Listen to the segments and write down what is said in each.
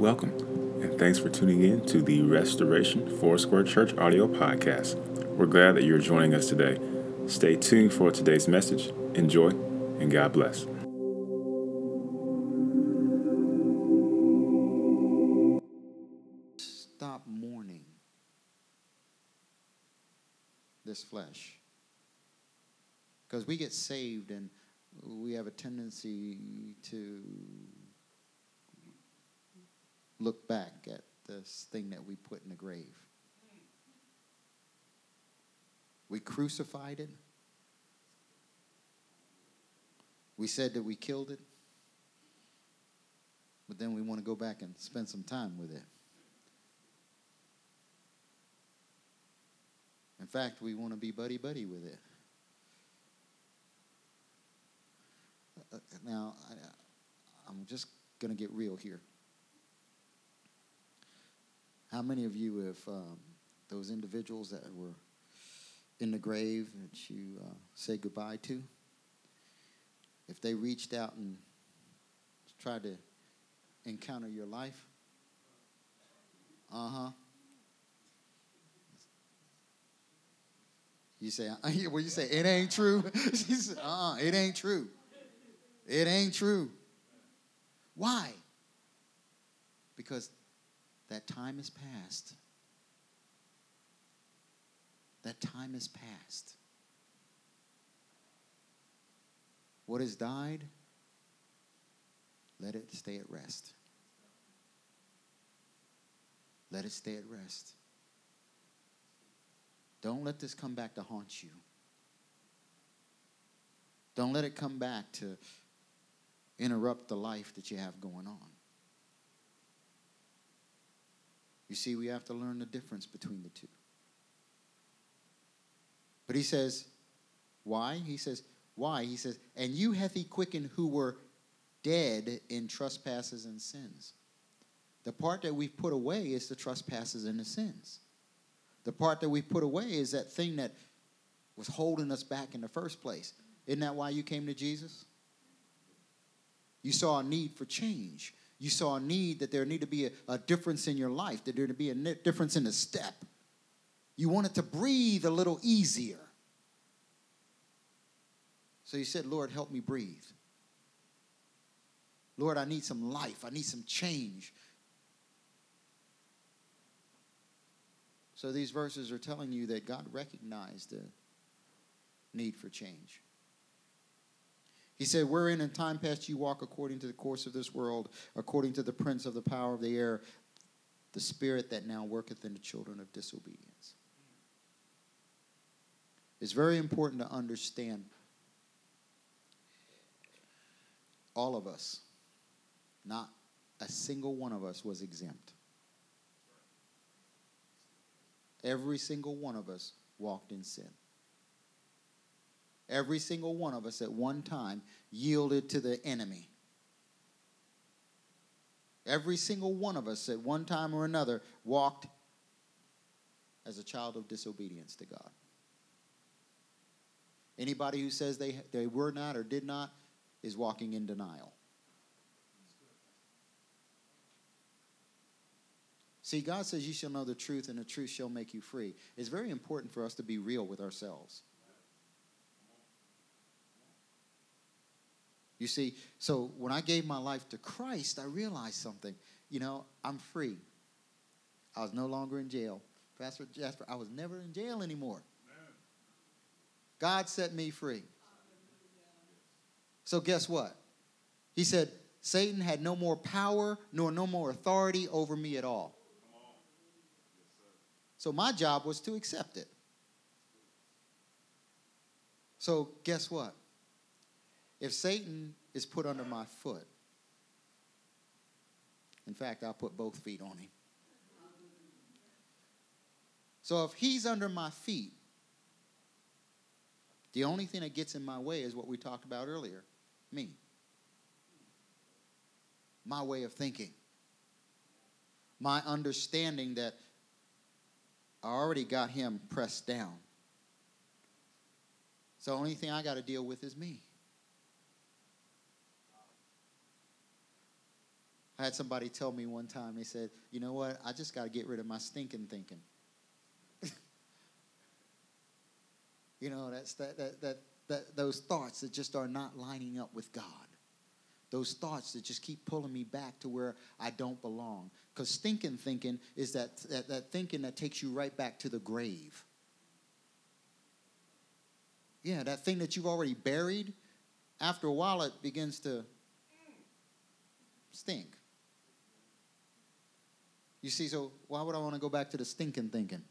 Welcome, and thanks for tuning in to the Restoration Foursquare Church audio podcast. We're glad that you're joining us today. Stay tuned for today's message. Enjoy, and God bless. Stop mourning this flesh. Because we get saved and we have a tendency to look back at this thing that we put in the grave. We crucified it. We said that we killed it. But then we want to go back and spend some time with it. In fact, we want to be buddy buddy with it. Uh, now, I, I'm just going to get real here. How many of you have um, those individuals that were in the grave that you uh, say goodbye to? If they reached out and tried to encounter your life, uh huh. You say, well, you say, it ain't true. she said, uh, it ain't true. It ain't true. Why? Because that time is past. That time is past. What has died, let it stay at rest. Let it stay at rest. Don't let this come back to haunt you. Don't let it come back to interrupt the life that you have going on. You see, we have to learn the difference between the two. But he says, why? He says, why? He says, and you hath he quickened who were dead in trespasses and sins. The part that we've put away is the trespasses and the sins. The part that we put away is that thing that was holding us back in the first place. Isn't that why you came to Jesus? You saw a need for change. You saw a need that there need to be a, a difference in your life, that there to be a difference in the step. You wanted to breathe a little easier. So you said, Lord, help me breathe. Lord, I need some life. I need some change. So these verses are telling you that God recognized the need for change. He said, Wherein in time past you walk according to the course of this world, according to the prince of the power of the air, the spirit that now worketh in the children of disobedience. It's very important to understand all of us, not a single one of us was exempt. Every single one of us walked in sin. Every single one of us at one time yielded to the enemy. Every single one of us at one time or another walked as a child of disobedience to God. Anybody who says they, they were not or did not is walking in denial. See, God says, You shall know the truth, and the truth shall make you free. It's very important for us to be real with ourselves. You see, so when I gave my life to Christ, I realized something. You know, I'm free. I was no longer in jail. Pastor Jasper, I was never in jail anymore. God set me free. So, guess what? He said, Satan had no more power nor no more authority over me at all. So my job was to accept it. So guess what? If Satan is put under my foot, in fact, I'll put both feet on him. So if he's under my feet, the only thing that gets in my way is what we talked about earlier me. My way of thinking. My understanding that I already got him pressed down. So the only thing I got to deal with is me. I had somebody tell me one time, they said, you know what, I just got to get rid of my stinking thinking. you know, that's that, that, that, that, those thoughts that just are not lining up with God. Those thoughts that just keep pulling me back to where I don't belong. Because stinking thinking is that, that, that thinking that takes you right back to the grave. Yeah, that thing that you've already buried, after a while it begins to stink. You see, so why would I want to go back to the stinking thinking?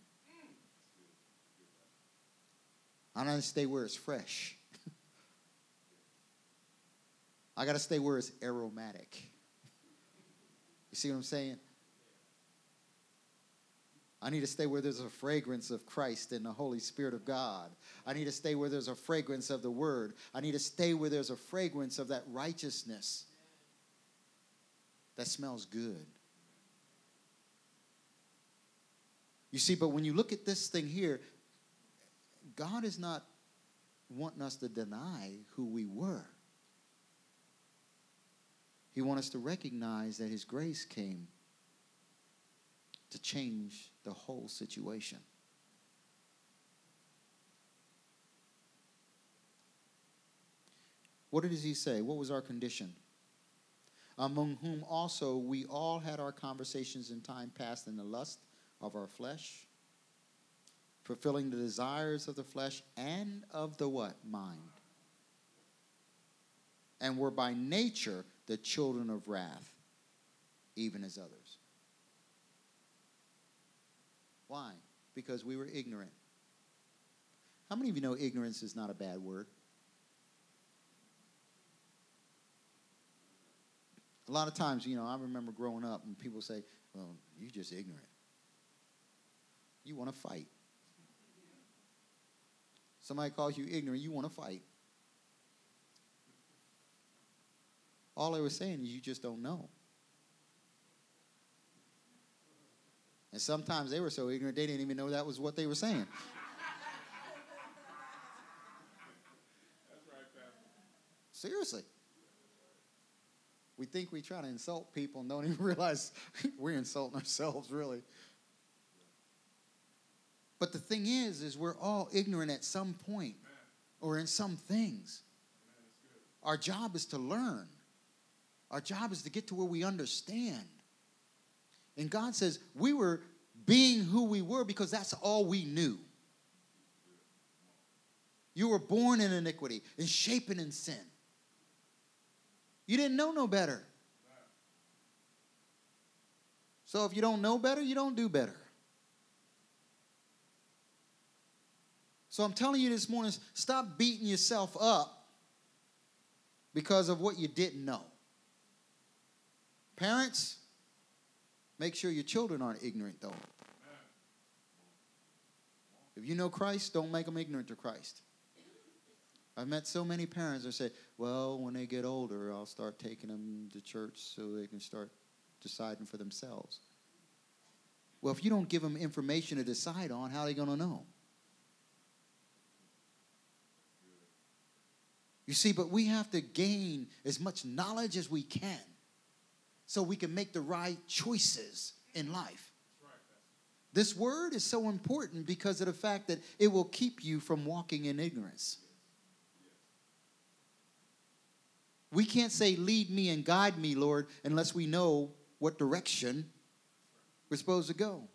I to stay where it's fresh. I got to stay where it's aromatic. You see what I'm saying? I need to stay where there's a fragrance of Christ and the Holy Spirit of God. I need to stay where there's a fragrance of the Word. I need to stay where there's a fragrance of that righteousness that smells good. You see, but when you look at this thing here, God is not wanting us to deny who we were. He wants us to recognize that His grace came to change the whole situation. What does He say? What was our condition? Among whom also we all had our conversations in time past in the lust of our flesh, fulfilling the desires of the flesh and of the what? Mind. And were by nature the children of wrath, even as others. Why? Because we were ignorant. How many of you know ignorance is not a bad word? A lot of times, you know, I remember growing up and people say, well, you're just ignorant. You want to fight. Somebody calls you ignorant, you want to fight. All they were saying is you just don't know. And sometimes they were so ignorant they didn't even know that was what they were saying. Seriously. We think we try to insult people and don't even realize we're insulting ourselves, really. But the thing is, is we're all ignorant at some point or in some things. Our job is to learn. Our job is to get to where we understand. And God says we were being who we were because that's all we knew. You were born in iniquity and shapen in sin. You didn't know no better. So if you don't know better, you don't do better. So I'm telling you this morning stop beating yourself up because of what you didn't know. Parents, make sure your children aren't ignorant, though. If you know Christ, don't make them ignorant to Christ. I've met so many parents that say, well, when they get older, I'll start taking them to church so they can start deciding for themselves. Well, if you don't give them information to decide on, how are they going to know? You see, but we have to gain as much knowledge as we can so we can make the right choices in life. This word is so important because of the fact that it will keep you from walking in ignorance. We can't say, Lead me and guide me, Lord, unless we know what direction we're supposed to go.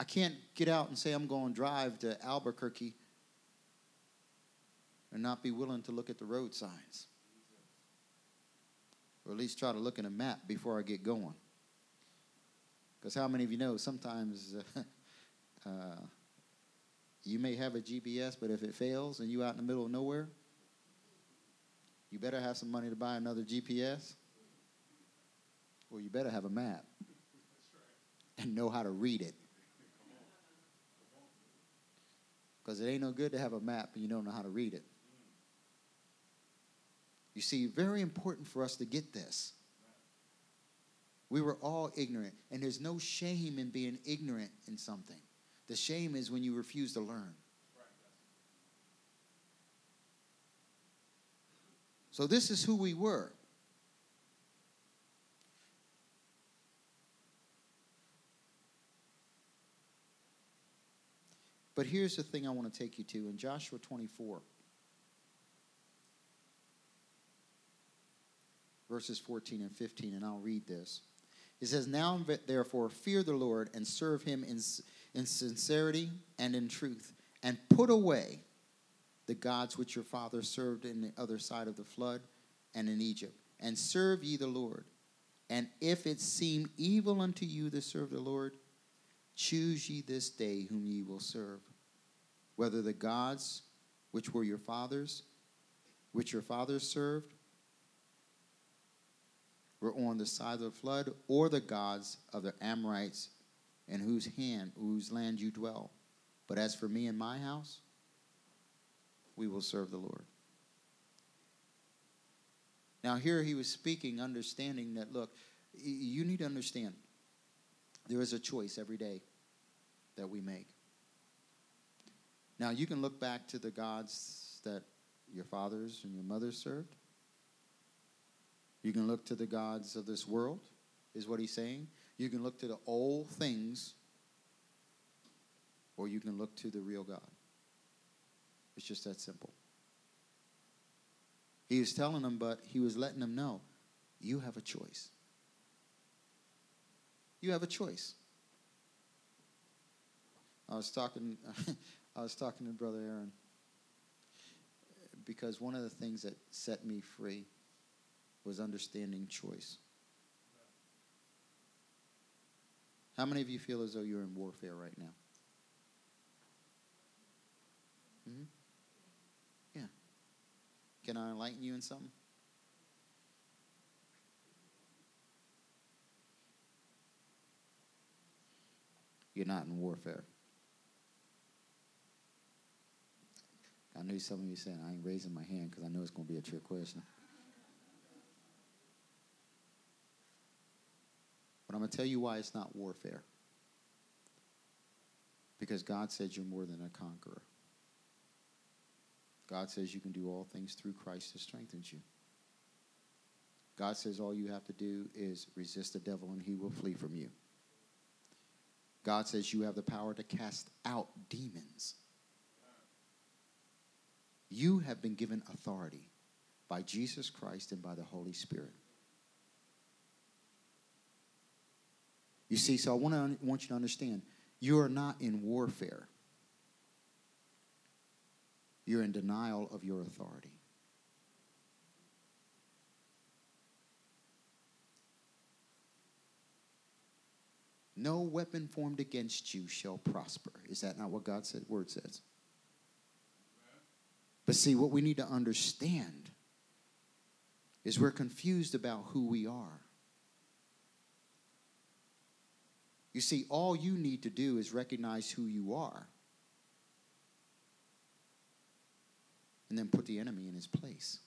I can't get out and say I'm going to drive to Albuquerque and not be willing to look at the road signs. Or at least try to look at a map before I get going. Because how many of you know sometimes uh, uh, you may have a GPS, but if it fails and you out in the middle of nowhere, you better have some money to buy another GPS, or you better have a map and know how to read it. Because it ain't no good to have a map and you don't know how to read it. You see, very important for us to get this. We were all ignorant, and there's no shame in being ignorant in something. The shame is when you refuse to learn. So this is who we were. But here's the thing I want to take you to in Joshua 24, verses 14 and 15, and I'll read this. It says, Now therefore fear the Lord and serve him in, in sincerity and in truth, and put away the gods which your father served in the other side of the flood and in Egypt, and serve ye the Lord. And if it seem evil unto you to serve the Lord, choose ye this day whom ye will serve whether the gods which were your fathers, which your fathers served, were on the side of the flood, or the gods of the Amorites in whose hand, whose land you dwell. But as for me and my house, we will serve the Lord. Now, here he was speaking, understanding that, look, you need to understand there is a choice every day that we make. Now, you can look back to the gods that your fathers and your mothers served. You can look to the gods of this world, is what he's saying. You can look to the old things, or you can look to the real God. It's just that simple. He was telling them, but he was letting them know you have a choice. You have a choice. I was talking I was talking to Brother Aaron because one of the things that set me free was understanding choice. How many of you feel as though you're in warfare right now? Mm-hmm. Yeah. Can I enlighten you in something? You're not in warfare. I knew some of you saying I ain't raising my hand because I know it's going to be a trick question. But I'm going to tell you why it's not warfare. Because God says you're more than a conqueror. God says you can do all things through Christ who strengthens you. God says all you have to do is resist the devil and he will flee from you. God says you have the power to cast out demons. You have been given authority by Jesus Christ and by the Holy Spirit. You see, so I want, to, want you to understand you are not in warfare, you're in denial of your authority. No weapon formed against you shall prosper. Is that not what God said? Word says. But see, what we need to understand is we're confused about who we are. You see, all you need to do is recognize who you are and then put the enemy in his place.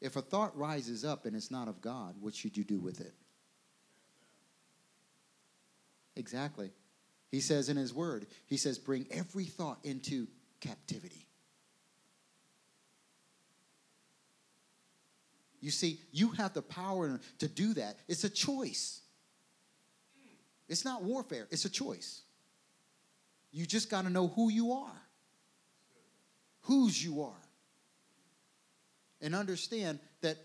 If a thought rises up and it's not of God, what should you do with it? Exactly. He says in his word, he says, bring every thought into captivity. You see, you have the power to do that. It's a choice. It's not warfare, it's a choice. You just got to know who you are, whose you are, and understand that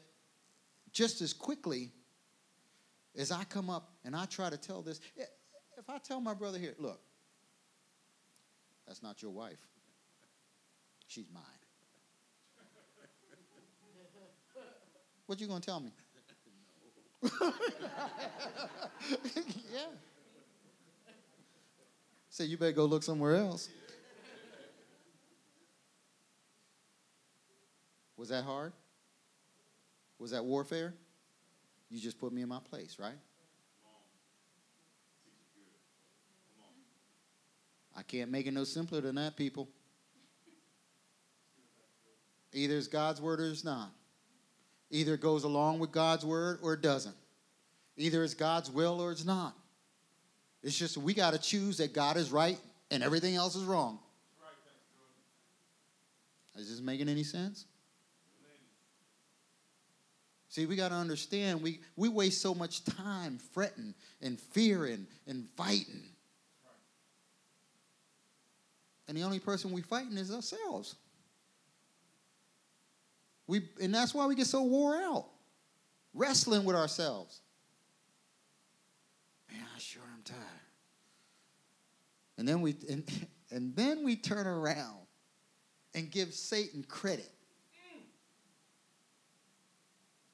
just as quickly as I come up and I try to tell this, if I tell my brother here, look, that's not your wife, she's mine. What you gonna tell me? yeah. Say you better go look somewhere else. Was that hard? Was that warfare? You just put me in my place, right? I can't make it no simpler than that, people. Either it's God's word or it's not. Either it goes along with God's word or it doesn't. Either it's God's will or it's not. It's just we got to choose that God is right and everything else is wrong. Is this making any sense? See, we got to understand we, we waste so much time fretting and fearing and fighting. And the only person we're fighting is ourselves. We, and that's why we get so wore out, wrestling with ourselves. Man, I sure am tired. And then we and, and then we turn around and give Satan credit.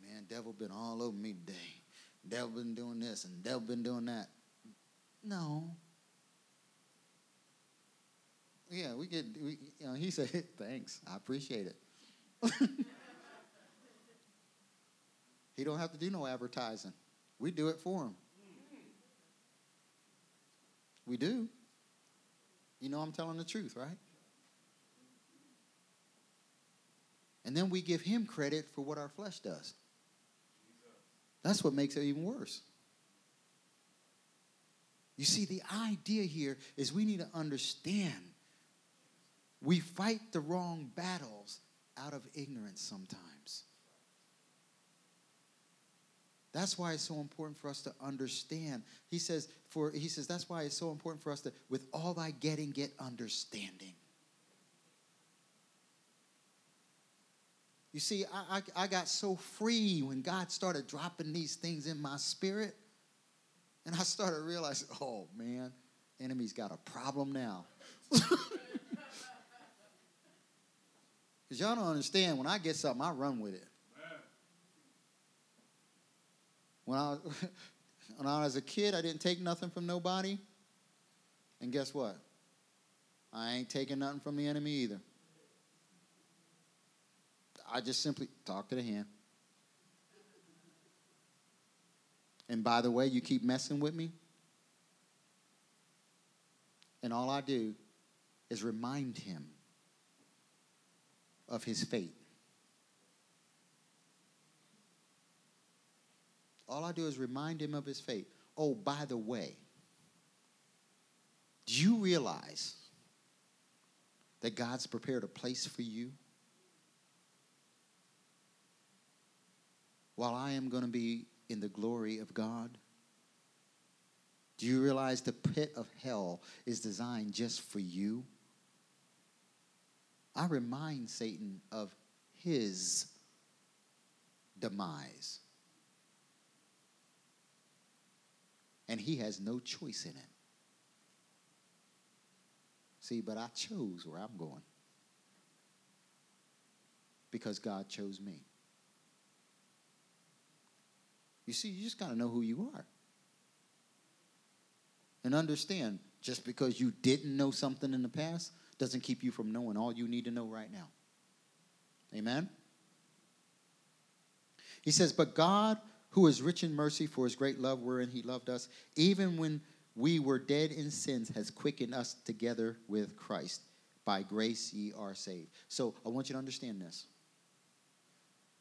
Man, devil been all over me today. Devil been doing this and devil been doing that. No. Yeah, we get we, you know, he said, thanks. I appreciate it. he don't have to do no advertising. We do it for him. We do. You know I'm telling the truth, right? And then we give him credit for what our flesh does. That's what makes it even worse. You see, the idea here is we need to understand we fight the wrong battles out of ignorance sometimes. That's why it's so important for us to understand. He says, for he says, that's why it's so important for us to, with all thy getting, get understanding. You see, I, I, I got so free when God started dropping these things in my spirit. And I started realizing, oh man, enemy's got a problem now. Because y'all don't understand, when I get something, I run with it. When I, when I was a kid, I didn't take nothing from nobody. And guess what? I ain't taking nothing from the enemy either. I just simply talk to the hand. And by the way, you keep messing with me. And all I do is remind him of his fate. All I do is remind him of his fate. Oh, by the way, do you realize that God's prepared a place for you? While I am going to be in the glory of God? Do you realize the pit of hell is designed just for you? I remind Satan of his demise. And he has no choice in it. See, but I chose where I'm going because God chose me. You see, you just got to know who you are. And understand, just because you didn't know something in the past doesn't keep you from knowing all you need to know right now. Amen? He says, But God, who is rich in mercy for his great love wherein he loved us, even when we were dead in sins, has quickened us together with Christ. By grace ye are saved. So I want you to understand this.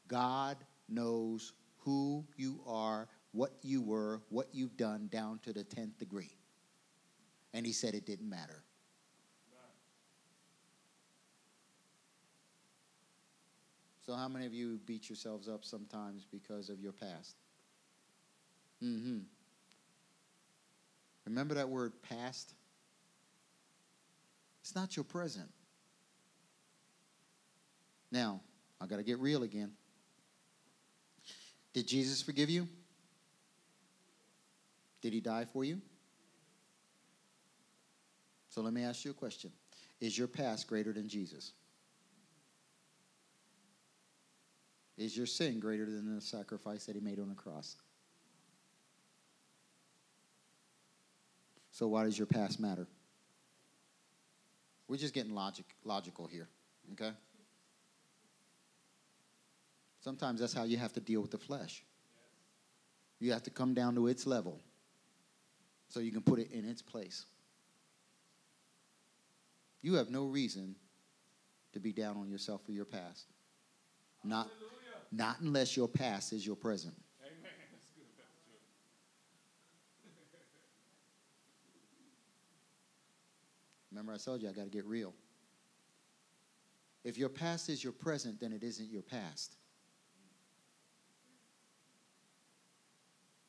God knows who you are, what you were, what you've done down to the 10th degree. And he said it didn't matter. So, how many of you beat yourselves up sometimes because of your past? Mm hmm. Remember that word past? It's not your present. Now, I got to get real again. Did Jesus forgive you? Did he die for you? So let me ask you a question Is your past greater than Jesus? Is your sin greater than the sacrifice that he made on the cross? So why does your past matter? We're just getting logic, logical here, okay? Sometimes that's how you have to deal with the flesh. You have to come down to its level so you can put it in its place. You have no reason to be down on yourself for your past. Not, not unless your past is your present. Amen. That's good. Remember, I told you I got to get real. If your past is your present, then it isn't your past.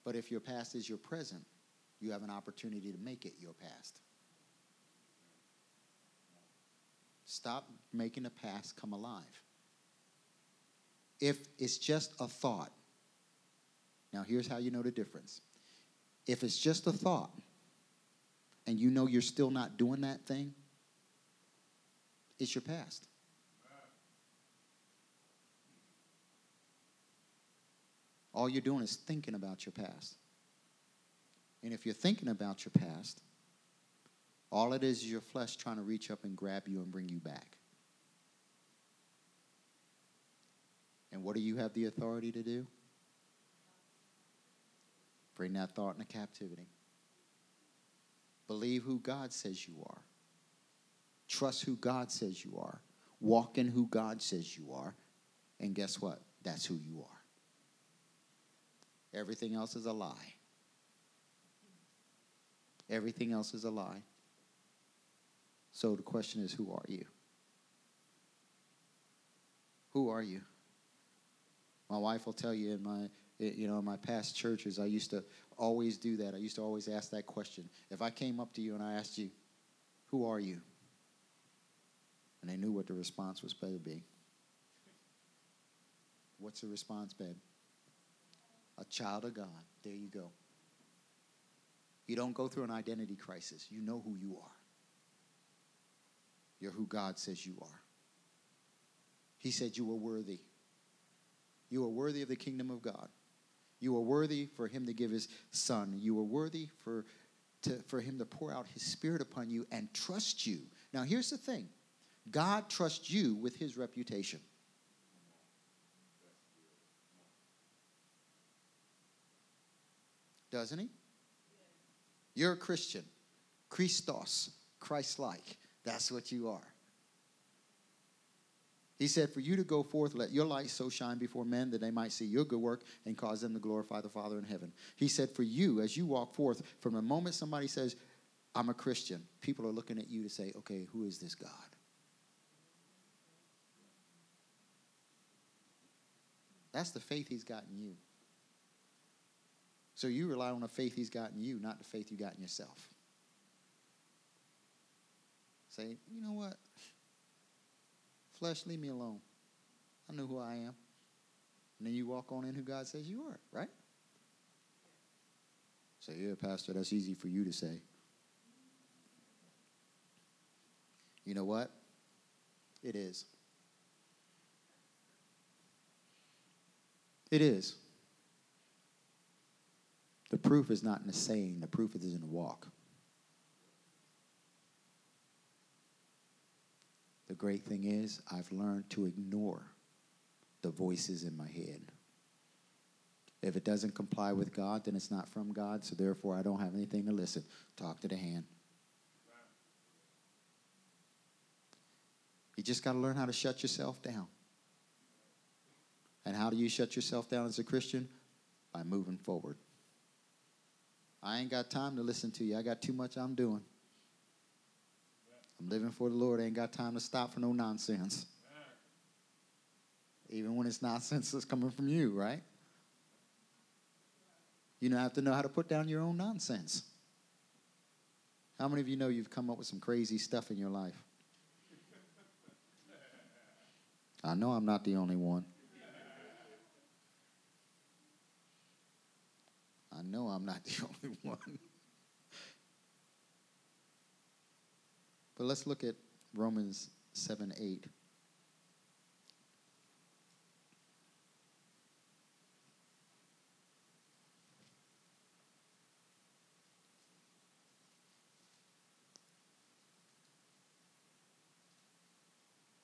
But if your past is your present, you have an opportunity to make it your past. Stop making the past come alive. If it's just a thought, now here's how you know the difference. If it's just a thought and you know you're still not doing that thing, it's your past. All you're doing is thinking about your past. And if you're thinking about your past, all it is is your flesh trying to reach up and grab you and bring you back. And what do you have the authority to do? Bring that thought into captivity. Believe who God says you are. Trust who God says you are. Walk in who God says you are. And guess what? That's who you are. Everything else is a lie. Everything else is a lie. So the question is who are you? Who are you? My wife will tell you in my eh, you know in my past churches I used to always do that. I used to always ask that question. If I came up to you and I asked you, "Who are you?" And they knew what the response was going to be. What's the response, babe? A child of God. There you go. You don't go through an identity crisis. You know who you are. You're who God says you are. He said you were worthy. You are worthy of the kingdom of God. You are worthy for him to give his son. You are worthy for, to, for him to pour out his spirit upon you and trust you. Now, here's the thing God trusts you with his reputation. Doesn't he? You're a Christian. Christos, Christ like. That's what you are. He said, For you to go forth, let your light so shine before men that they might see your good work and cause them to glorify the Father in heaven. He said, For you, as you walk forth, from the moment somebody says, I'm a Christian, people are looking at you to say, Okay, who is this God? That's the faith he's got in you. So you rely on the faith he's got in you, not the faith you got in yourself. Say, you know what? Flesh, leave me alone. I know who I am. And then you walk on in who God says you are, right? Say, yeah, Pastor, that's easy for you to say. You know what? It is. It is. The proof is not in the saying, the proof is in the walk. Great thing is, I've learned to ignore the voices in my head. If it doesn't comply with God, then it's not from God, so therefore I don't have anything to listen. Talk to the hand. You just got to learn how to shut yourself down. And how do you shut yourself down as a Christian? By moving forward. I ain't got time to listen to you. I got too much I'm doing. I'm living for the Lord. I ain't got time to stop for no nonsense. Even when it's nonsense that's coming from you, right? You know, have to know how to put down your own nonsense. How many of you know you've come up with some crazy stuff in your life? I know I'm not the only one. I know I'm not the only one. But let's look at Romans 7 8.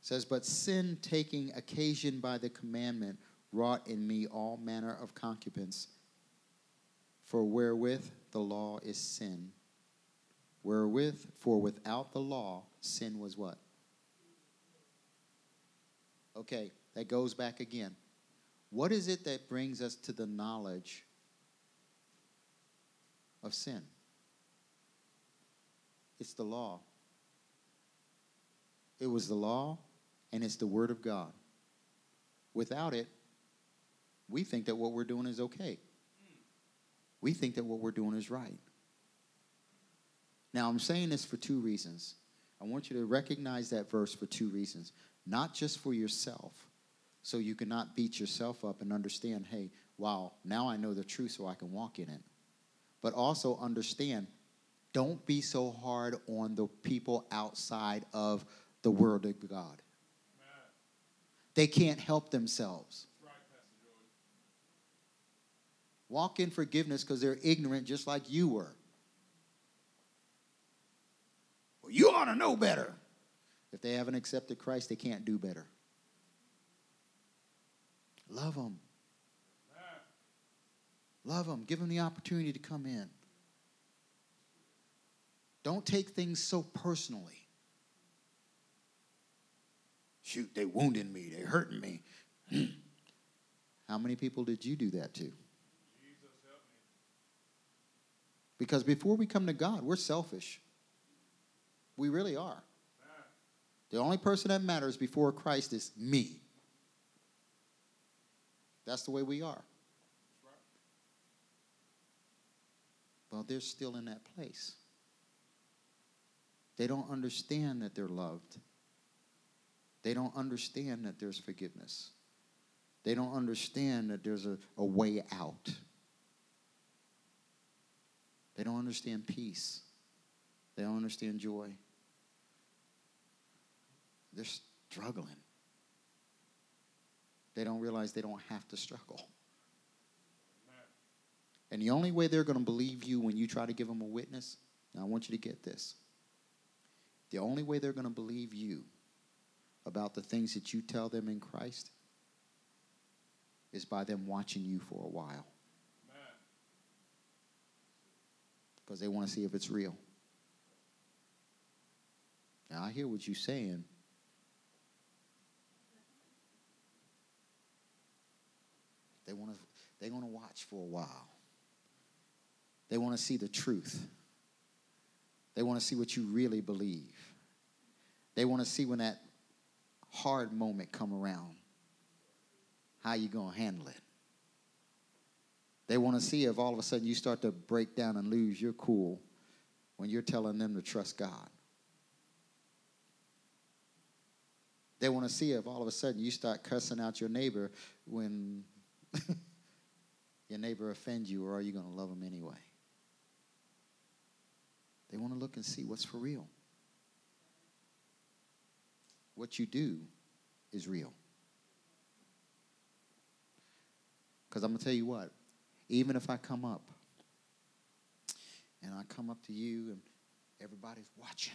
says, But sin taking occasion by the commandment wrought in me all manner of concupiscence for wherewith the law is sin. Wherewith, for without the law, sin was what? Okay, that goes back again. What is it that brings us to the knowledge of sin? It's the law. It was the law and it's the Word of God. Without it, we think that what we're doing is okay. We think that what we're doing is right. Now, I'm saying this for two reasons. I want you to recognize that verse for two reasons. Not just for yourself, so you cannot beat yourself up and understand, hey, wow, now I know the truth so I can walk in it. But also understand, don't be so hard on the people outside of the Word of God. They can't help themselves. Walk in forgiveness because they're ignorant just like you were. Well, you ought to know better. If they haven't accepted Christ, they can't do better. Love them. Love them. Give them the opportunity to come in. Don't take things so personally. Shoot, they wounded me. They hurting me. How many people did you do that to? Because before we come to God, we're selfish. We really are. The only person that matters before Christ is me. That's the way we are. Well, they're still in that place. They don't understand that they're loved. They don't understand that there's forgiveness. They don't understand that there's a, a way out. They don't understand peace. They don't understand joy. They're struggling. They don't realize they don't have to struggle. And the only way they're going to believe you when you try to give them a witness, I want you to get this. The only way they're going to believe you about the things that you tell them in Christ is by them watching you for a while. Because they want to see if it's real. Now, I hear what you're saying. They want to they want to watch for a while. They want to see the truth. They want to see what you really believe. They want to see when that hard moment come around, how you going to handle it. They want to see if all of a sudden you start to break down and lose your cool when you're telling them to trust God. They want to see if all of a sudden you start cussing out your neighbor when your neighbor offends you, or are you going to love them anyway? They want to look and see what's for real. What you do is real. Because I'm going to tell you what, even if I come up and I come up to you and everybody's watching,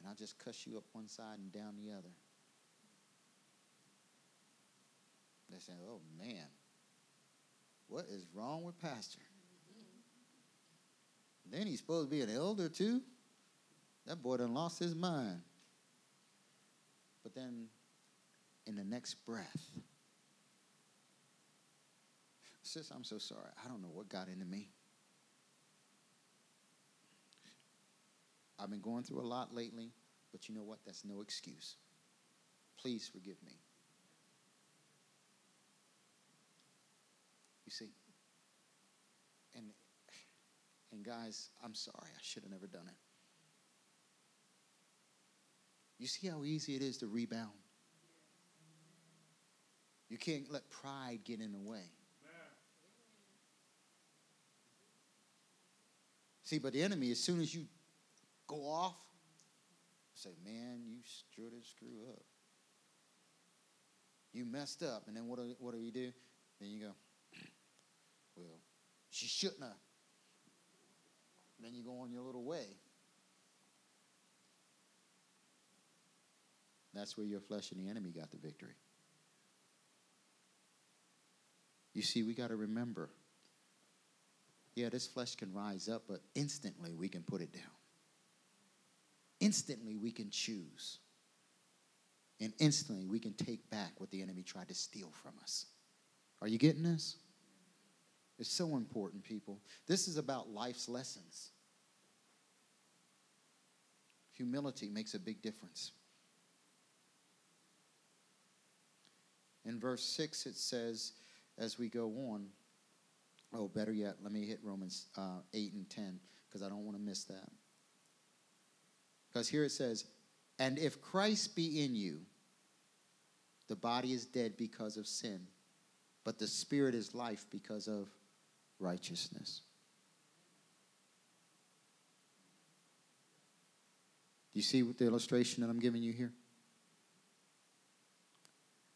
and I just cuss you up one side and down the other, they say, oh man, what is wrong with Pastor? Then he's supposed to be an elder too? That boy done lost his mind. But then in the next breath, sis, I'm so sorry. I don't know what got into me. I've been going through a lot lately, but you know what? That's no excuse. Please forgive me. You see? And and guys, I'm sorry. I should have never done it. You see how easy it is to rebound? You can't let pride get in the way. See, but the enemy, as soon as you go off, say, man, you sure did screw up. You messed up. And then what do, what do you do? Then you go, she shouldn't have. Then you go on your little way. That's where your flesh and the enemy got the victory. You see, we got to remember yeah, this flesh can rise up, but instantly we can put it down. Instantly we can choose. And instantly we can take back what the enemy tried to steal from us. Are you getting this? It's so important, people. This is about life's lessons. Humility makes a big difference. In verse 6, it says, as we go on, oh, better yet, let me hit Romans uh, 8 and 10, because I don't want to miss that. Because here it says, And if Christ be in you, the body is dead because of sin, but the spirit is life because of righteousness. Do you see the illustration that I'm giving you here?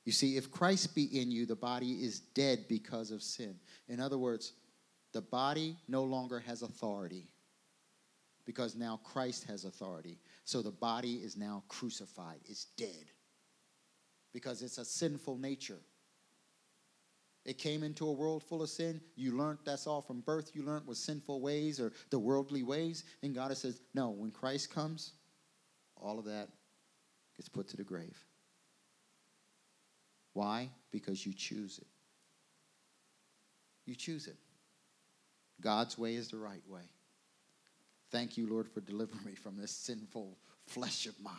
You see, if Christ be in you, the body is dead because of sin. In other words, the body no longer has authority because now Christ has authority. So the body is now crucified, it's dead because it's a sinful nature. It came into a world full of sin. You learned that's all from birth. You learned was sinful ways or the worldly ways. And God says, no, when Christ comes, all of that gets put to the grave. Why? Because you choose it. You choose it. God's way is the right way. Thank you, Lord, for delivering me from this sinful flesh of mine.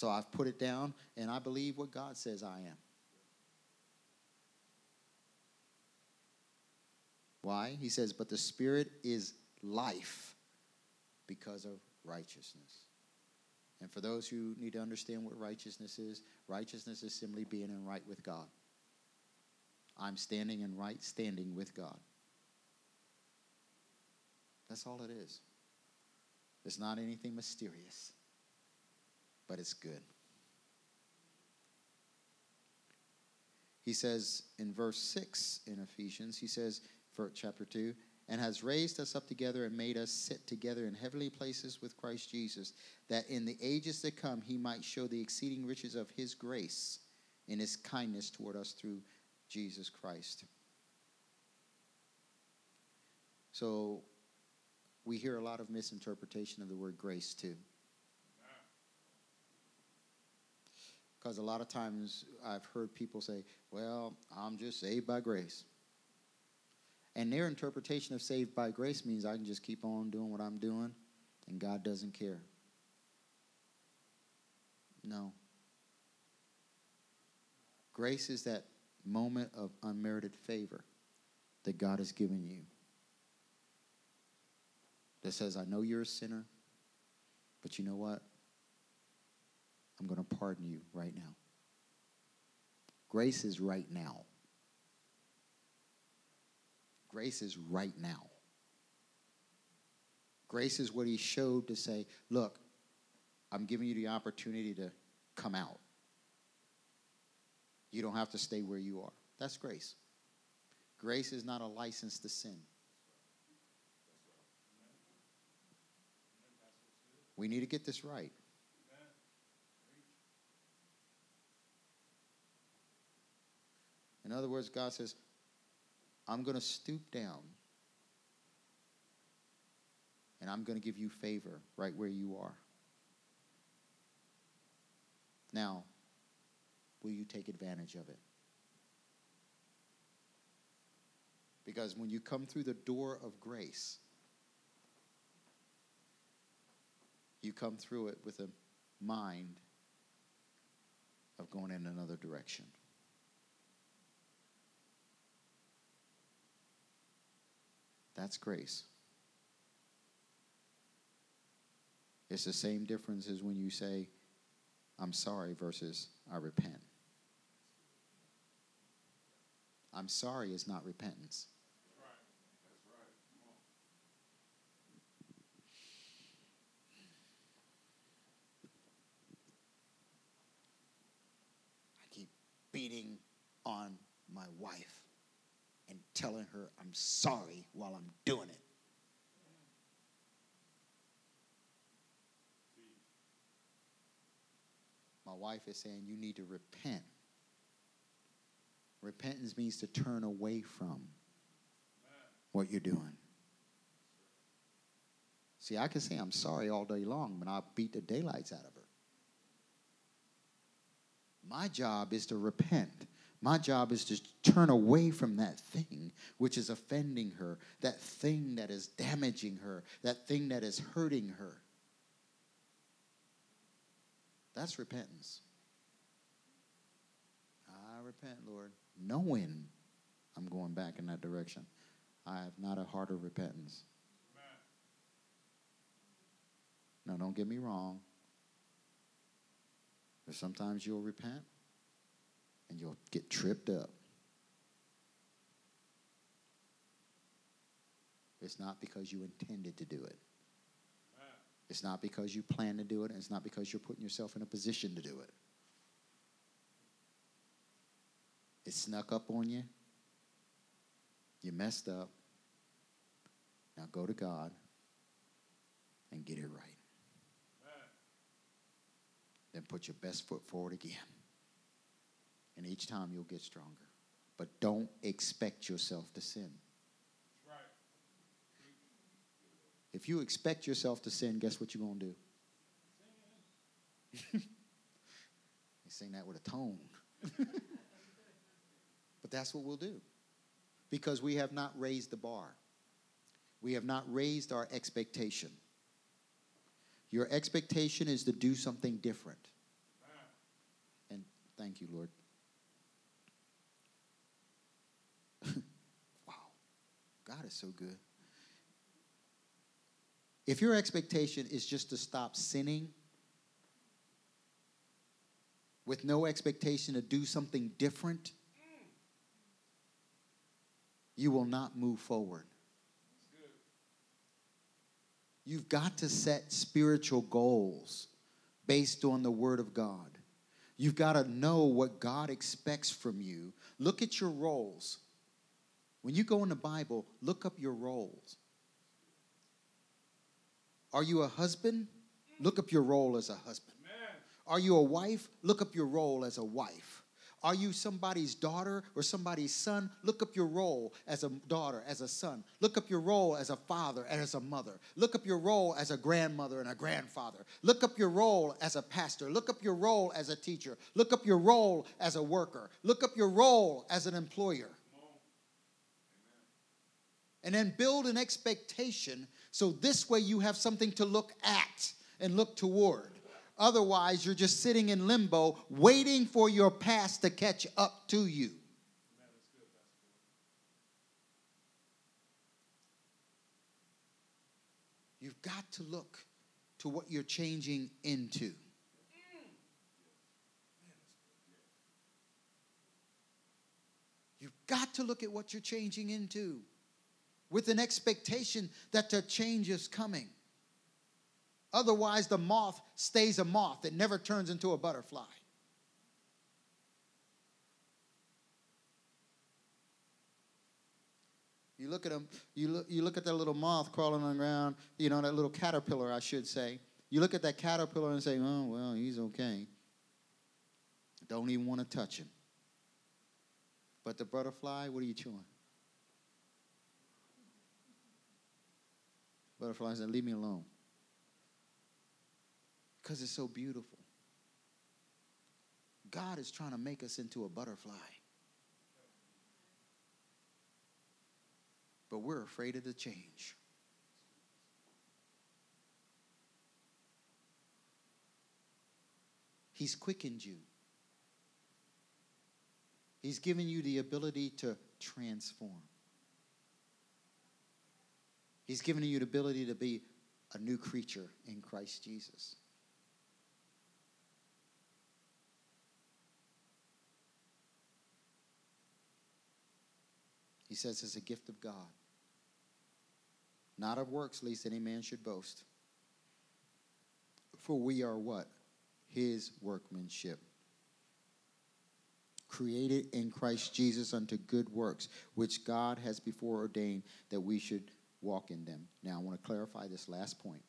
So I've put it down, and I believe what God says I am. Why? He says, but the Spirit is life because of righteousness. And for those who need to understand what righteousness is, righteousness is simply being in right with God. I'm standing in right standing with God. That's all it is. It's not anything mysterious, but it's good. He says in verse 6 in Ephesians, he says, for chapter 2, and has raised us up together and made us sit together in heavenly places with Christ Jesus, that in the ages to come he might show the exceeding riches of his grace in his kindness toward us through Jesus Christ. So we hear a lot of misinterpretation of the word grace too. Because a lot of times I've heard people say, well, I'm just saved by grace. And their interpretation of saved by grace means I can just keep on doing what I'm doing and God doesn't care. No. Grace is that moment of unmerited favor that God has given you that says, I know you're a sinner, but you know what? I'm going to pardon you right now. Grace is right now. Grace is right now. Grace is what he showed to say, look, I'm giving you the opportunity to come out. You don't have to stay where you are. That's grace. Grace is not a license to sin. We need to get this right. In other words, God says, I'm going to stoop down and I'm going to give you favor right where you are. Now, will you take advantage of it? Because when you come through the door of grace, you come through it with a mind of going in another direction. That's grace. It's the same difference as when you say, I'm sorry versus I repent. I'm sorry is not repentance. I keep beating on my wife telling her I'm sorry while I'm doing it. My wife is saying you need to repent. Repentance means to turn away from what you're doing. See, I can say I'm sorry all day long, but I'll beat the daylights out of her. My job is to repent. My job is to turn away from that thing which is offending her, that thing that is damaging her, that thing that is hurting her. That's repentance. I repent, Lord, knowing I'm going back in that direction. I have not a heart of repentance. Now, don't get me wrong. Sometimes you'll repent and you'll get tripped up. It's not because you intended to do it. It's not because you plan to do it, and it's not because you're putting yourself in a position to do it. It snuck up on you. You messed up. Now go to God and get it right. Then put your best foot forward again. And each time you'll get stronger. But don't expect yourself to sin. If you expect yourself to sin, guess what you're going to do? you sing that with a tone. but that's what we'll do. Because we have not raised the bar. We have not raised our expectation. Your expectation is to do something different. And thank you, Lord. wow. God is so good. If your expectation is just to stop sinning with no expectation to do something different, you will not move forward. You've got to set spiritual goals based on the Word of God. You've got to know what God expects from you. Look at your roles. When you go in the Bible, look up your roles. Are you a husband? Look up your role as a husband. Are you a wife? Look up your role as a wife. Are you somebody's daughter or somebody's son? Look up your role as a daughter, as a son. Look up your role as a father and as a mother. Look up your role as a grandmother and a grandfather. Look up your role as a pastor. Look up your role as a teacher. Look up your role as a worker. Look up your role as an employer. And then build an expectation so this way you have something to look at and look toward. Otherwise, you're just sitting in limbo waiting for your past to catch up to you. You've got to look to what you're changing into. You've got to look at what you're changing into with an expectation that the change is coming. Otherwise, the moth stays a moth, it never turns into a butterfly. You look at them, you look, you look at that little moth crawling on the ground, you know, that little caterpillar, I should say. You look at that caterpillar and say, oh, well, he's okay. Don't even want to touch him. But the butterfly, what are you chewing? Butterfly said, Leave me alone. Because it's so beautiful. God is trying to make us into a butterfly. But we're afraid of the change. He's quickened you. He's given you the ability to transform. He's given you the ability to be a new creature in Christ Jesus. He says it's a gift of God. Not of works, lest any man should boast. For we are what? His workmanship. Created in Christ Jesus unto good works, which God has before ordained that we should walk in them. Now, I want to clarify this last point.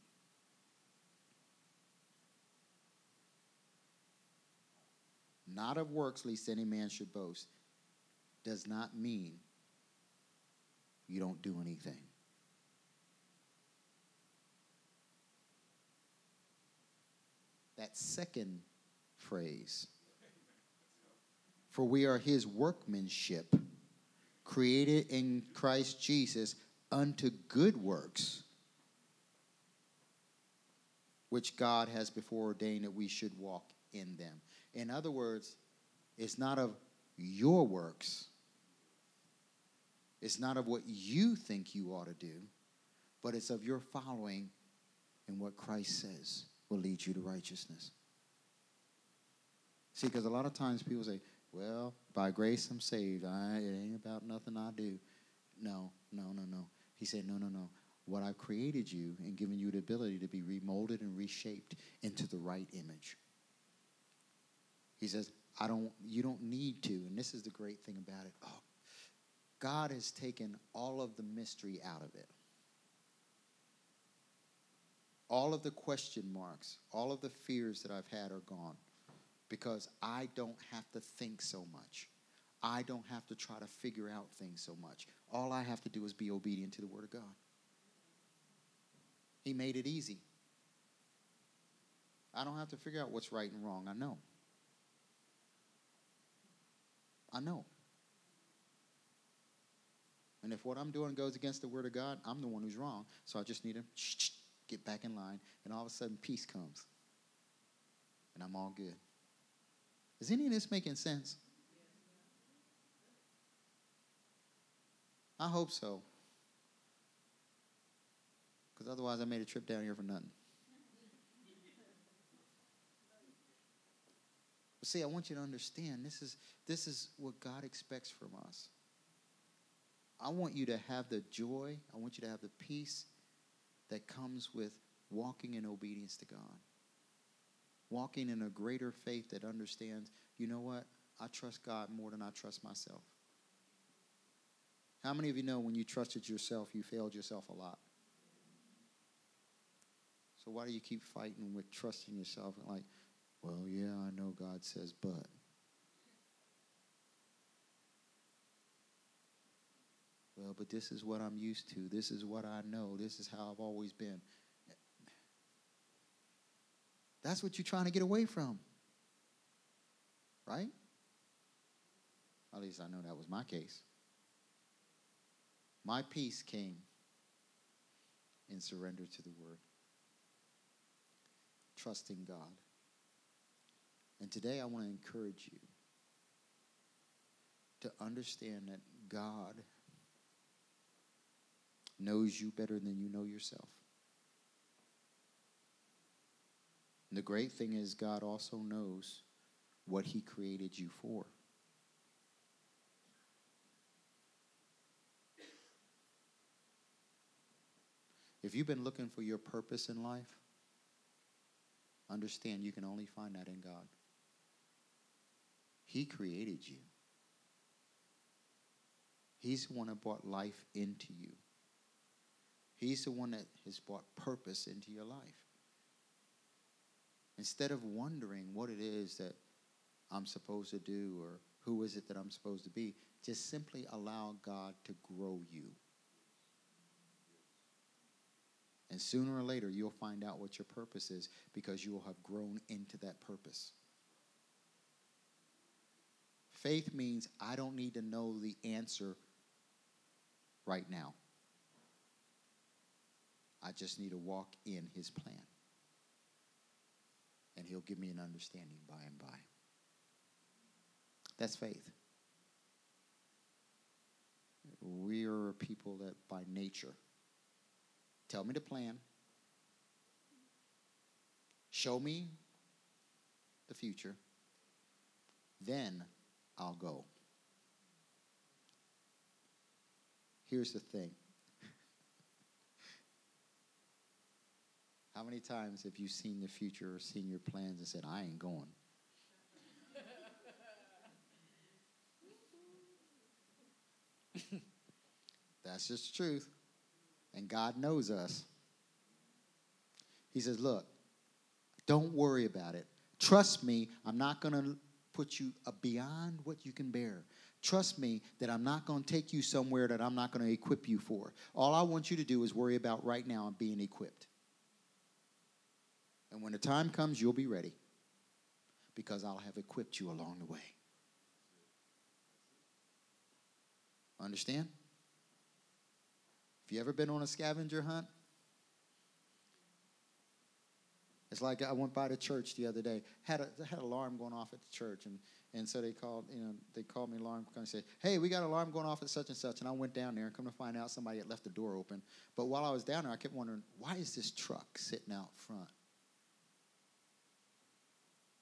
Not of works, lest any man should boast, does not mean you don't do anything. That second phrase, for we are his workmanship, created in Christ Jesus unto good works, which God has before ordained that we should walk in them. In other words, it's not of your works. It's not of what you think you ought to do, but it's of your following in what Christ says will lead you to righteousness. See, because a lot of times people say, well, by grace I'm saved. I, it ain't about nothing I do. No, no, no, no. He said, no, no, no. What I've created you and given you the ability to be remolded and reshaped into the right image. He says, I don't, you don't need to. And this is the great thing about it. Oh, God has taken all of the mystery out of it. All of the question marks, all of the fears that I've had are gone because I don't have to think so much. I don't have to try to figure out things so much. All I have to do is be obedient to the Word of God. He made it easy. I don't have to figure out what's right and wrong. I know. I know. And if what I'm doing goes against the Word of God, I'm the one who's wrong. So I just need to get back in line. And all of a sudden, peace comes. And I'm all good. Is any of this making sense? I hope so. Because otherwise, I made a trip down here for nothing. But see, I want you to understand this is, this is what God expects from us. I want you to have the joy, I want you to have the peace that comes with walking in obedience to God walking in a greater faith that understands, you know what? I trust God more than I trust myself. How many of you know when you trusted yourself, you failed yourself a lot? So why do you keep fighting with trusting yourself? Like, well, yeah, I know God says, but. Well, but this is what I'm used to. This is what I know. This is how I've always been. That's what you're trying to get away from. Right? At least I know that was my case. My peace came in surrender to the word, trusting God. And today I want to encourage you to understand that God knows you better than you know yourself. And the great thing is, God also knows what He created you for. If you've been looking for your purpose in life, understand you can only find that in God. He created you. He's the one that brought life into you. He's the one that has brought purpose into your life. Instead of wondering what it is that I'm supposed to do or who is it that I'm supposed to be, just simply allow God to grow you. And sooner or later, you'll find out what your purpose is because you will have grown into that purpose. Faith means I don't need to know the answer right now. I just need to walk in his plan and he'll give me an understanding by and by. That's faith. We are people that by nature tell me the plan, show me the future, then I'll go. Here's the thing How many times have you seen the future or seen your plans and said, I ain't going? That's just the truth. And God knows us. He says, Look, don't worry about it. Trust me, I'm not going to put you uh, beyond what you can bear. Trust me that I'm not going to take you somewhere that I'm not going to equip you for. All I want you to do is worry about right now and being equipped. And when the time comes, you'll be ready because I'll have equipped you along the way. Understand? You ever been on a scavenger hunt, It's like I went by the church the other day, had a had alarm going off at the church, and and so they called, you know, they called me alarm and said, "Hey, we got an alarm going off at such and such." And I went down there and come to find out somebody had left the door open. But while I was down there, I kept wondering, why is this truck sitting out front?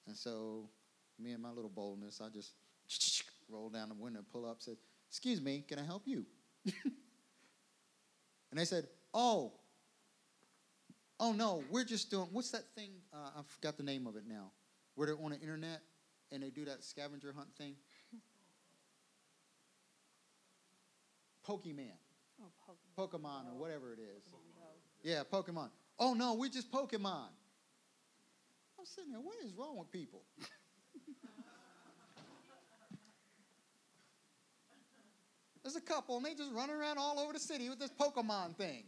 And so, me and my little boldness, I just rolled down the window, pull up, said, "Excuse me, can I help you?" and they said, "Oh, oh no, we're just doing what's that thing? Uh, I forgot the name of it now. Where they're on the internet and they do that scavenger hunt thing. Pokemon. Oh, Pokemon. Pokemon or whatever it is. Yeah, Pokemon. Oh no, we're just Pokemon. I'm sitting there, what is wrong with people? There's a couple and they just run around all over the city with this Pokemon thing.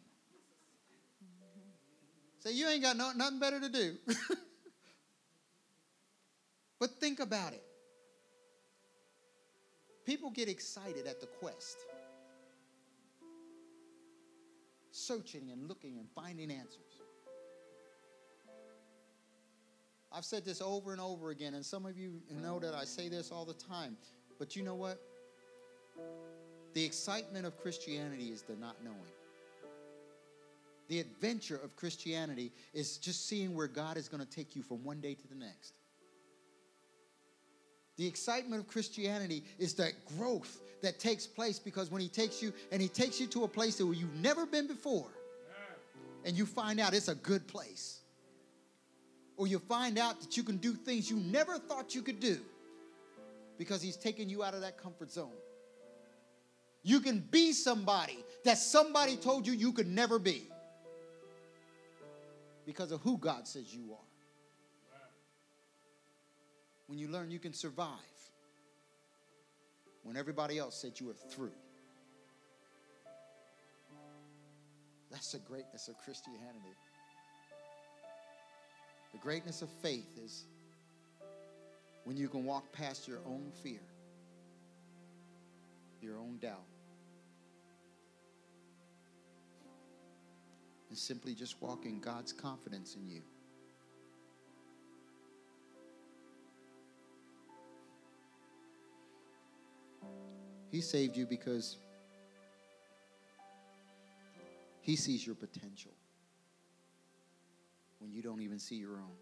Say, so you ain't got no, nothing better to do. but think about it. People get excited at the quest, searching and looking and finding answers. I've said this over and over again, and some of you know that I say this all the time. But you know what? The excitement of Christianity is the not knowing. The adventure of Christianity is just seeing where God is going to take you from one day to the next. The excitement of Christianity is that growth that takes place because when He takes you and He takes you to a place where you've never been before, and you find out it's a good place, or you find out that you can do things you never thought you could do because He's taken you out of that comfort zone. You can be somebody that somebody told you you could never be because of who God says you are. When you learn you can survive when everybody else said you were through. That's the greatness of Christianity. The greatness of faith is when you can walk past your own fear, your own doubt, and simply just walk in God's confidence in you. He saved you because He sees your potential when you don't even see your own.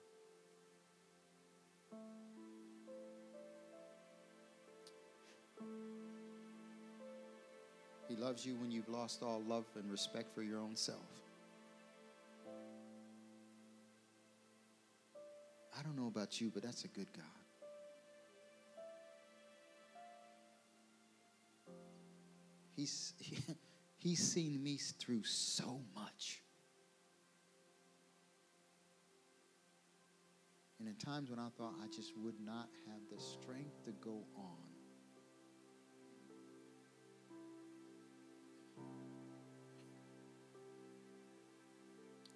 He loves you when you've lost all love and respect for your own self. I don't know about you, but that's a good God. He's, he, he's seen me through so much. And in times when I thought I just would not have the strength to go on,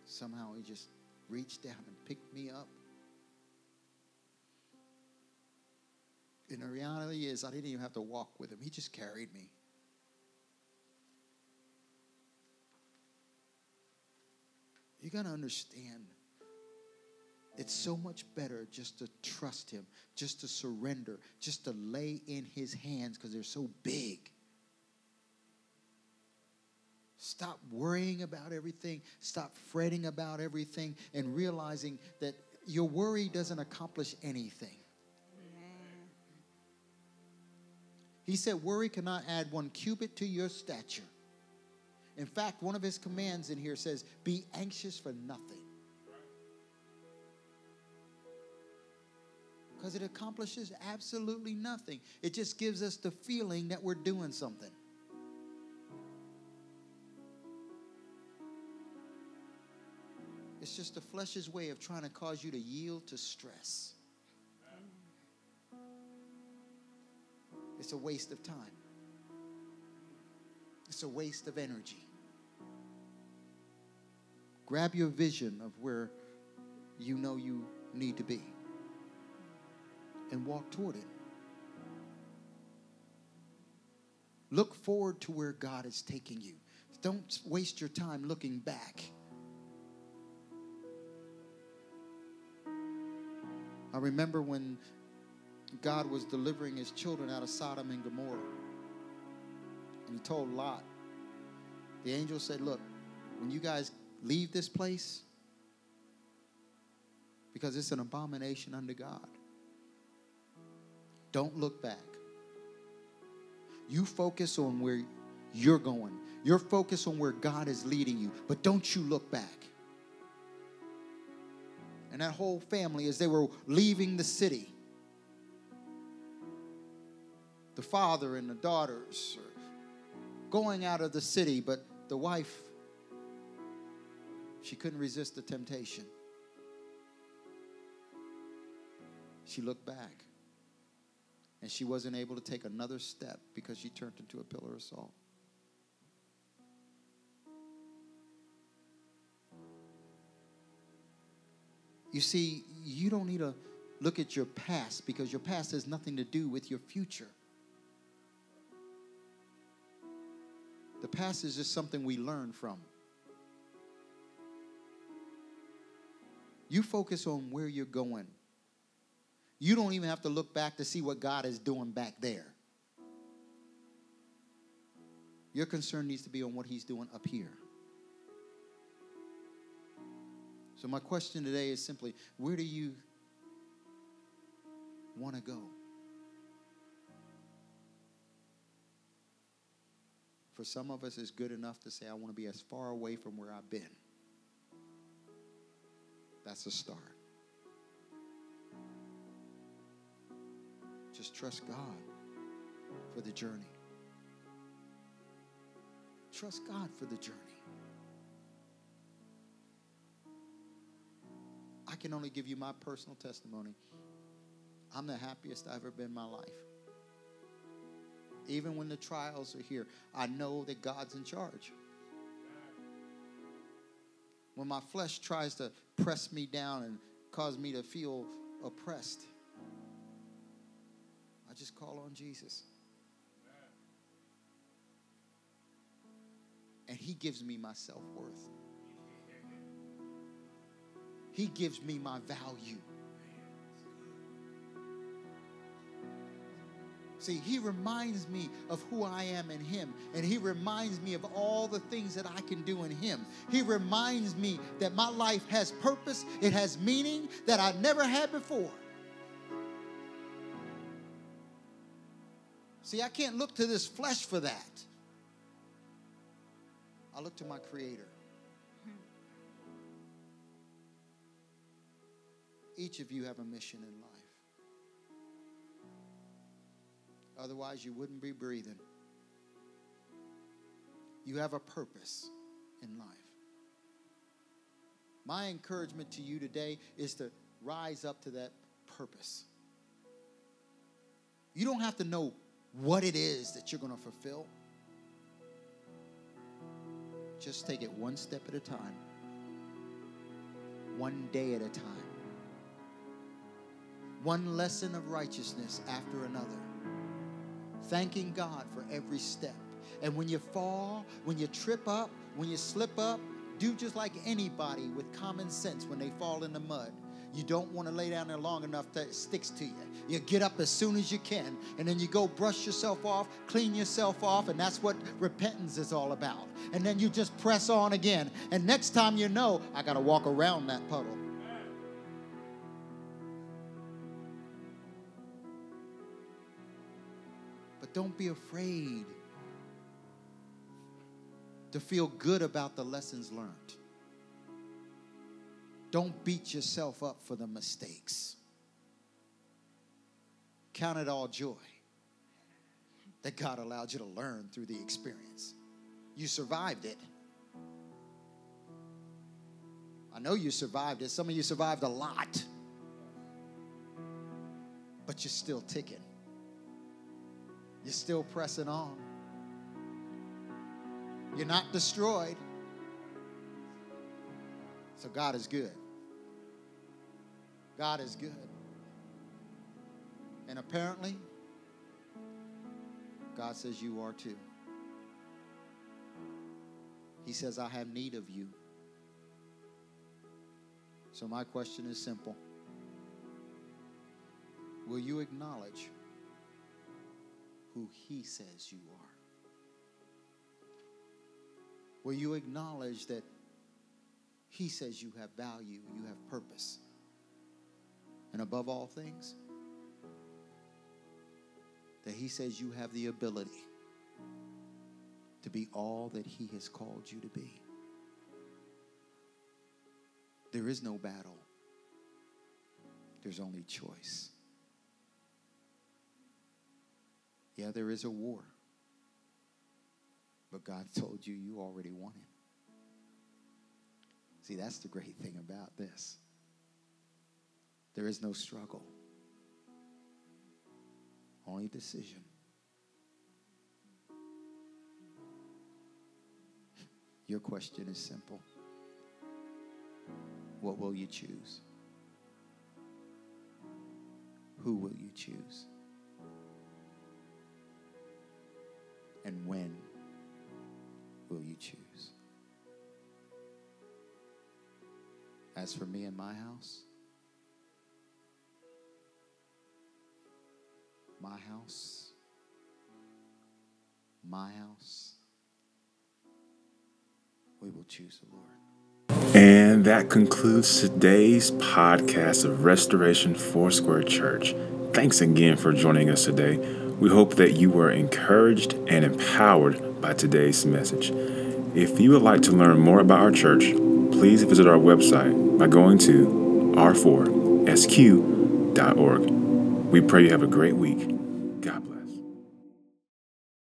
somehow he just reached down and picked me up. And the reality is, I didn't even have to walk with him, he just carried me. You got to understand. It's so much better just to trust him, just to surrender, just to lay in his hands because they're so big. Stop worrying about everything. Stop fretting about everything and realizing that your worry doesn't accomplish anything. He said, Worry cannot add one cubit to your stature. In fact, one of his commands in here says, Be anxious for nothing. Because it accomplishes absolutely nothing. It just gives us the feeling that we're doing something. It's just the flesh's way of trying to cause you to yield to stress. It's a waste of time. It's a waste of energy. Grab your vision of where you know you need to be and walk toward it. Look forward to where God is taking you. Don't waste your time looking back. I remember when God was delivering his children out of Sodom and Gomorrah. And he told Lot, the angel said, Look, when you guys leave this place, because it's an abomination unto God, don't look back. You focus on where you're going. You're focused on where God is leading you, but don't you look back. And that whole family, as they were leaving the city, the father and the daughters going out of the city, but the wife, she couldn't resist the temptation. She looked back. And she wasn't able to take another step because she turned into a pillar of salt. You see, you don't need to look at your past because your past has nothing to do with your future. The past is just something we learn from. You focus on where you're going. You don't even have to look back to see what God is doing back there. Your concern needs to be on what He's doing up here. So, my question today is simply where do you want to go? For some of us, it's good enough to say, I want to be as far away from where I've been. That's a start. Just trust God for the journey. Trust God for the journey. I can only give you my personal testimony. I'm the happiest I've ever been in my life. Even when the trials are here, I know that God's in charge. When my flesh tries to press me down and cause me to feel oppressed, I just call on Jesus. And He gives me my self worth, He gives me my value. See, he reminds me of who I am in him, and he reminds me of all the things that I can do in him. He reminds me that my life has purpose, it has meaning that I never had before. See, I can't look to this flesh for that. I look to my Creator. Each of you have a mission in life. Otherwise, you wouldn't be breathing. You have a purpose in life. My encouragement to you today is to rise up to that purpose. You don't have to know what it is that you're going to fulfill. Just take it one step at a time, one day at a time, one lesson of righteousness after another, thanking God for every step. And when you fall, when you trip up, when you slip up, do just like anybody with common sense when they fall in the mud. You don't want to lay down there long enough that it sticks to you. You get up as soon as you can, and then you go brush yourself off, clean yourself off, and that's what repentance is all about. And then you just press on again. And next time you know, I got to walk around that puddle. Don't be afraid to feel good about the lessons learned. Don't beat yourself up for the mistakes. Count it all joy that God allowed you to learn through the experience. You survived it. I know you survived it. Some of you survived a lot, but you're still ticking. You're still pressing on. You're not destroyed. So God is good. God is good. And apparently, God says you are too. He says, I have need of you. So, my question is simple Will you acknowledge who He says you are? Will you acknowledge that He says you have value, you have purpose? And above all things, that He says you have the ability to be all that He has called you to be. There is no battle, there's only choice. Yeah, there is a war. But God told you you already won it. See, that's the great thing about this. There is no struggle, only decision. Your question is simple What will you choose? Who will you choose? And when will you choose? As for me and my house, my house, my house, we will choose the Lord. And that concludes today's podcast of Restoration Foursquare Church. Thanks again for joining us today. We hope that you were encouraged and empowered by today's message. If you would like to learn more about our church, please visit our website by going to r4sq.org. We pray you have a great week